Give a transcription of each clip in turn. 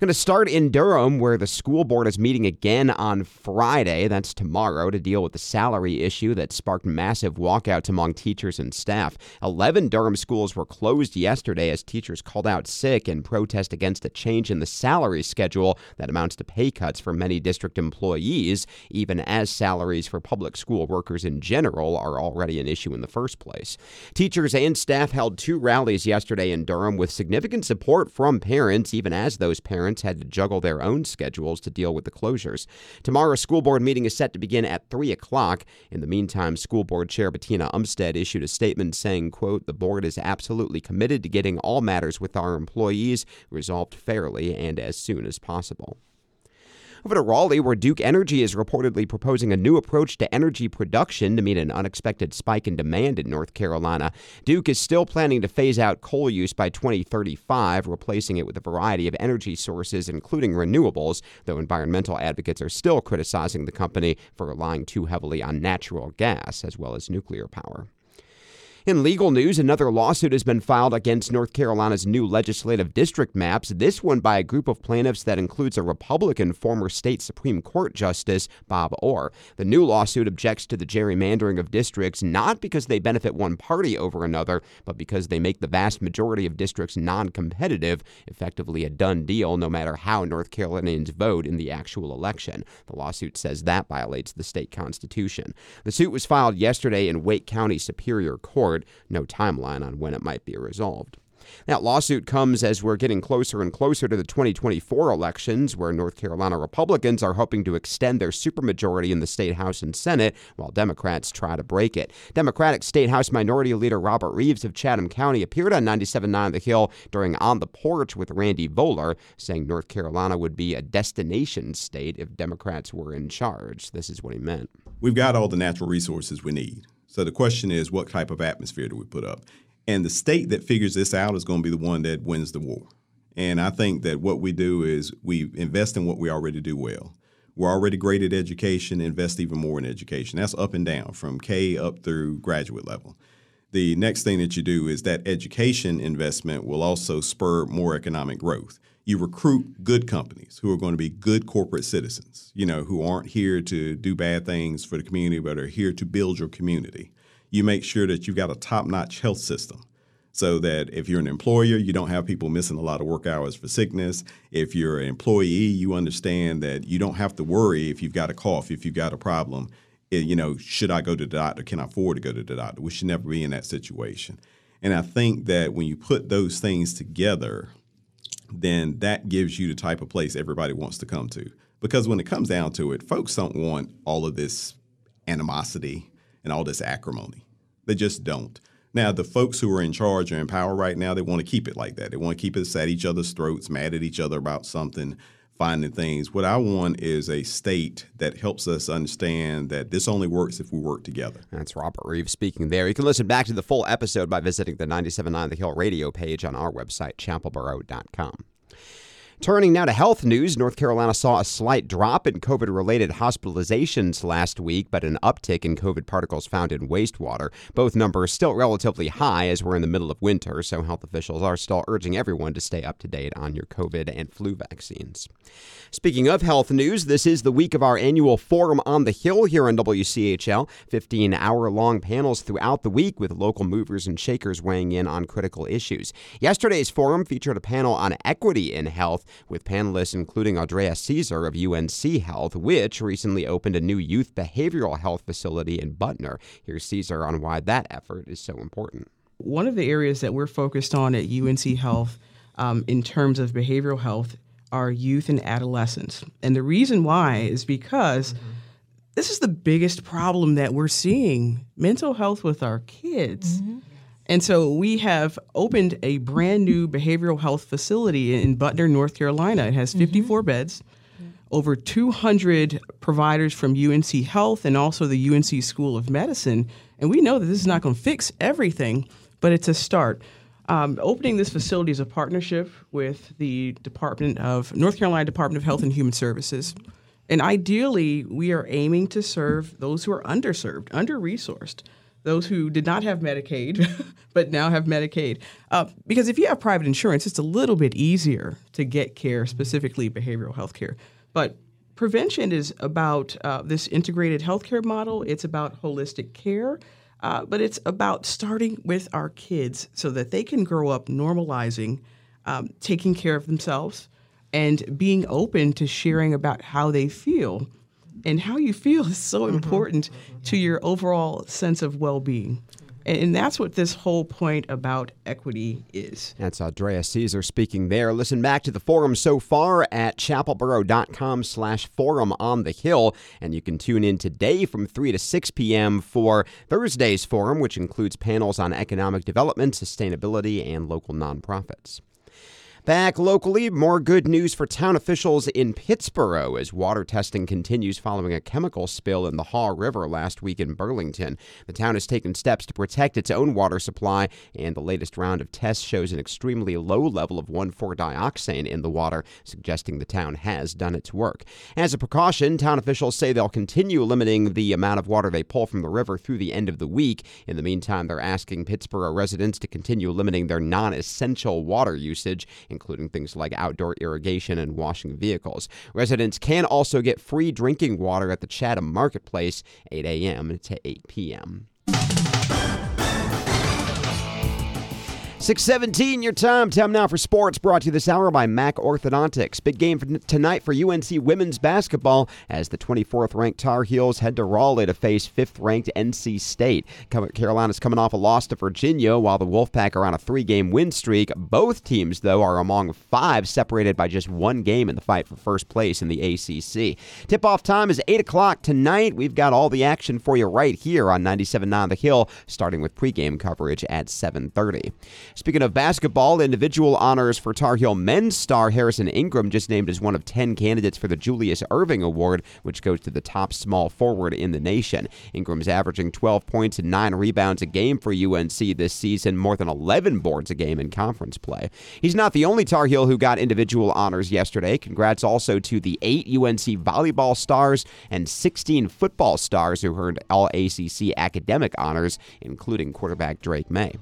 Going to start in Durham, where the school board is meeting again on Friday. That's tomorrow to deal with the salary issue that sparked massive walkouts among teachers and staff. 11 Durham schools were closed yesterday as teachers called out sick in protest against a change in the salary schedule that amounts to pay cuts for many district employees, even as salaries for public school workers in general are already an issue in the first place. Teachers and staff held two rallies yesterday in Durham with significant support from parents, even as those parents parents had to juggle their own schedules to deal with the closures. Tomorrow's school board meeting is set to begin at 3 o'clock. In the meantime, school board chair Bettina Umstead issued a statement saying, quote, the board is absolutely committed to getting all matters with our employees resolved fairly and as soon as possible. Over to Raleigh, where Duke Energy is reportedly proposing a new approach to energy production to meet an unexpected spike in demand in North Carolina. Duke is still planning to phase out coal use by 2035, replacing it with a variety of energy sources, including renewables, though environmental advocates are still criticizing the company for relying too heavily on natural gas as well as nuclear power. In legal news, another lawsuit has been filed against North Carolina's new legislative district maps, this one by a group of plaintiffs that includes a Republican former state Supreme Court Justice, Bob Orr. The new lawsuit objects to the gerrymandering of districts not because they benefit one party over another, but because they make the vast majority of districts non competitive, effectively a done deal no matter how North Carolinians vote in the actual election. The lawsuit says that violates the state constitution. The suit was filed yesterday in Wake County Superior Court no timeline on when it might be resolved. That lawsuit comes as we're getting closer and closer to the 2024 elections, where North Carolina Republicans are hoping to extend their supermajority in the state House and Senate, while Democrats try to break it. Democratic State House Minority Leader Robert Reives of Chatham County appeared on 97.9 The Hill during On the Porch with Randy Voller, saying North Carolina would be a destination state if Democrats were in charge. This is what he meant. We've got all the natural resources we need. So the question is, what type of atmosphere do we put up? And the state that figures this out is going to be the one that wins the war. And I think that what we do is we invest in what we already do well. We're already great at education, invest even more in education. That's up and down from K up through graduate level. The next thing that you do is that education investment will also spur more economic growth you recruit good companies who are going to be good corporate citizens, you know, who aren't here to do bad things for the community, but are here to build your community. You make sure that you've got a top notch health system so that if you're an employer, you don't have people missing a lot of work hours for sickness. If you're an employee, you understand that you don't have to worry if you've got a cough, if you've got a problem. Eh, you know, should I go to the doctor? Can I afford to go to the doctor? We should never be in that situation. And I think that when you put those things together, then that gives you the type of place everybody wants to come to. Because when it comes down to it, folks don't want all of this animosity and all this acrimony. They just don't. Now, the folks who are in charge or in power right now, they want to keep it like that. They want to keep us at each other's throats, mad at each other about something, finding things. What I want is a state that helps us understand that this only works if we work together. That's Robert Reives speaking there. You can listen back to the full episode by visiting the 979 The Hill radio page on our website, chapelboro.com. Turning now to health news, North Carolina saw a slight drop in COVID related hospitalizations last week, but an uptick in COVID particles found in wastewater. Both numbers still relatively high as we're in the middle of winter, so health officials are still urging everyone to stay up to date on your COVID and flu vaccines. Speaking of health news, this is the week of our annual Forum on the Hill here on WCHL. 15 hour long panels throughout the week with local movers and shakers weighing in on critical issues. Yesterday's forum featured a panel on equity in health with panelists including Andrea Caesar of UNC Health, which recently opened a new youth behavioral health facility in Butner. Here's Caesar on why that effort is so important. One of the areas that we're focused on at UNC Health um, in terms of behavioral health are youth and adolescents. And the reason why is because mm-hmm. this is the biggest problem that we're seeing mental health with our kids. Mm-hmm. And so we have opened a brand new behavioral health facility in Butner, North Carolina. It has 54 mm-hmm. beds, over 200 providers from UNC Health and also the UNC School of Medicine. And we know that this is not going to fix everything, but it's a start. Um, opening this facility is a partnership with the Department of North Carolina Department of Health and Human Services. And ideally, we are aiming to serve those who are underserved, under resourced those who did not have Medicaid but now have Medicaid. Uh, because if you have private insurance, it's a little bit easier to get care, specifically behavioral health care. But prevention is about uh, this integrated healthcare model, it's about holistic care. Uh, but it's about starting with our kids so that they can grow up normalizing um, taking care of themselves and being open to sharing about how they feel. And how you feel is so mm-hmm. important to your overall sense of well being. And that's what this whole point about equity is. That's Andrea Caesar speaking there. Listen back to the forum so far at chapelboro.com slash forum on the hill. And you can tune in today from 3 to 6 p.m. for Thursday's forum, which includes panels on economic development, sustainability, and local nonprofits. Back locally, more good news for town officials in Pittsboro as water testing continues following a chemical spill in the Haw River last week in Burlington. The town has taken steps to protect its own water supply, and the latest round of tests shows an extremely low level of 1,4-dioxane in the water, suggesting the town has done its work. As a precaution, town officials say they'll continue limiting the amount of water they pull from the river through the end of the week. In the meantime, they're asking Pittsboro residents to continue limiting their non essential water usage including things like outdoor irrigation and washing vehicles. Residents can also get free drinking water at the Chatham Marketplace, 8 a.m. to 8 p.m. 617, your time. Time now for sports, brought to you this hour by Mac Orthodontics. Big game for tonight for UNC women's basketball as the 24th ranked Tar Heels head to Raleigh to face 5th ranked NC State. Carolina's coming off a loss to Virginia, while the Wolfpack are on a three game win streak. Both teams, though, are among five separated by just one game in the fight for first place in the ACC. Tip off time is 8 o'clock tonight. We've got all the action for you right here on 97.9 The Hill, starting with pregame coverage at 730. Speaking of basketball, individual honors for Tar Heel men's star Harrison Ingram just named as one of 10 candidates for the Julius Erving Award, which goes to the top small forward in the nation. Ingram's averaging 12 points and 9 rebounds a game for UNC this season, more than 11 boards a game in conference play. He's not the only Tar Heel who got individual honors yesterday. Congrats also to the 8 UNC volleyball stars and 16 football stars who earned all ACC academic honors, including quarterback Drake Maye.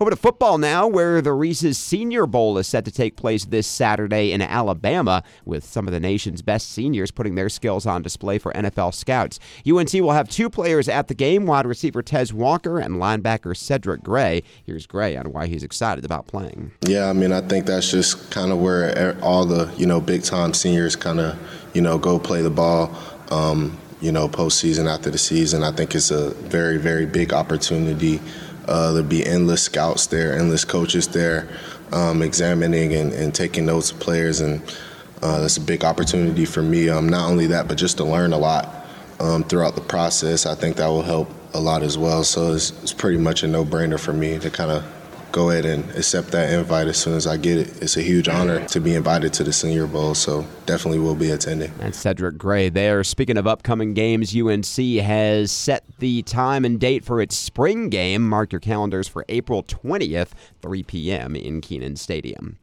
Over to football now, where the Reese's Senior Bowl is set to take place this Saturday in Alabama, with some of the nation's best seniors putting their skills on display for NFL scouts. UNC will have two players at the game wide receiver Tez Walker and linebacker Cedric Gray. Here's Gray on why he's excited about playing. Yeah, I mean, I think that's just kind of where all the, you know, big time seniors kind of, you know, go play the ball. Um, you know, postseason after the season, I think it's a very, very big opportunity uh, there'll be endless scouts there, endless coaches there, um, examining and, and, taking notes of players, and uh, that's a big opportunity for me. Um, not only that, but just to learn a lot um, throughout the process. I think that will help a lot as well. So it's, it's pretty much a no-brainer for me to kind of go ahead and accept that invite as soon as I get it. It's a huge honor to be invited to the Senior Bowl, so definitely will be attending. And Cedric Gray there. Speaking of upcoming games, UNC has set the time and date for its spring game. Mark your calendars for April 20th, 3 p.m. in Kenan Stadium.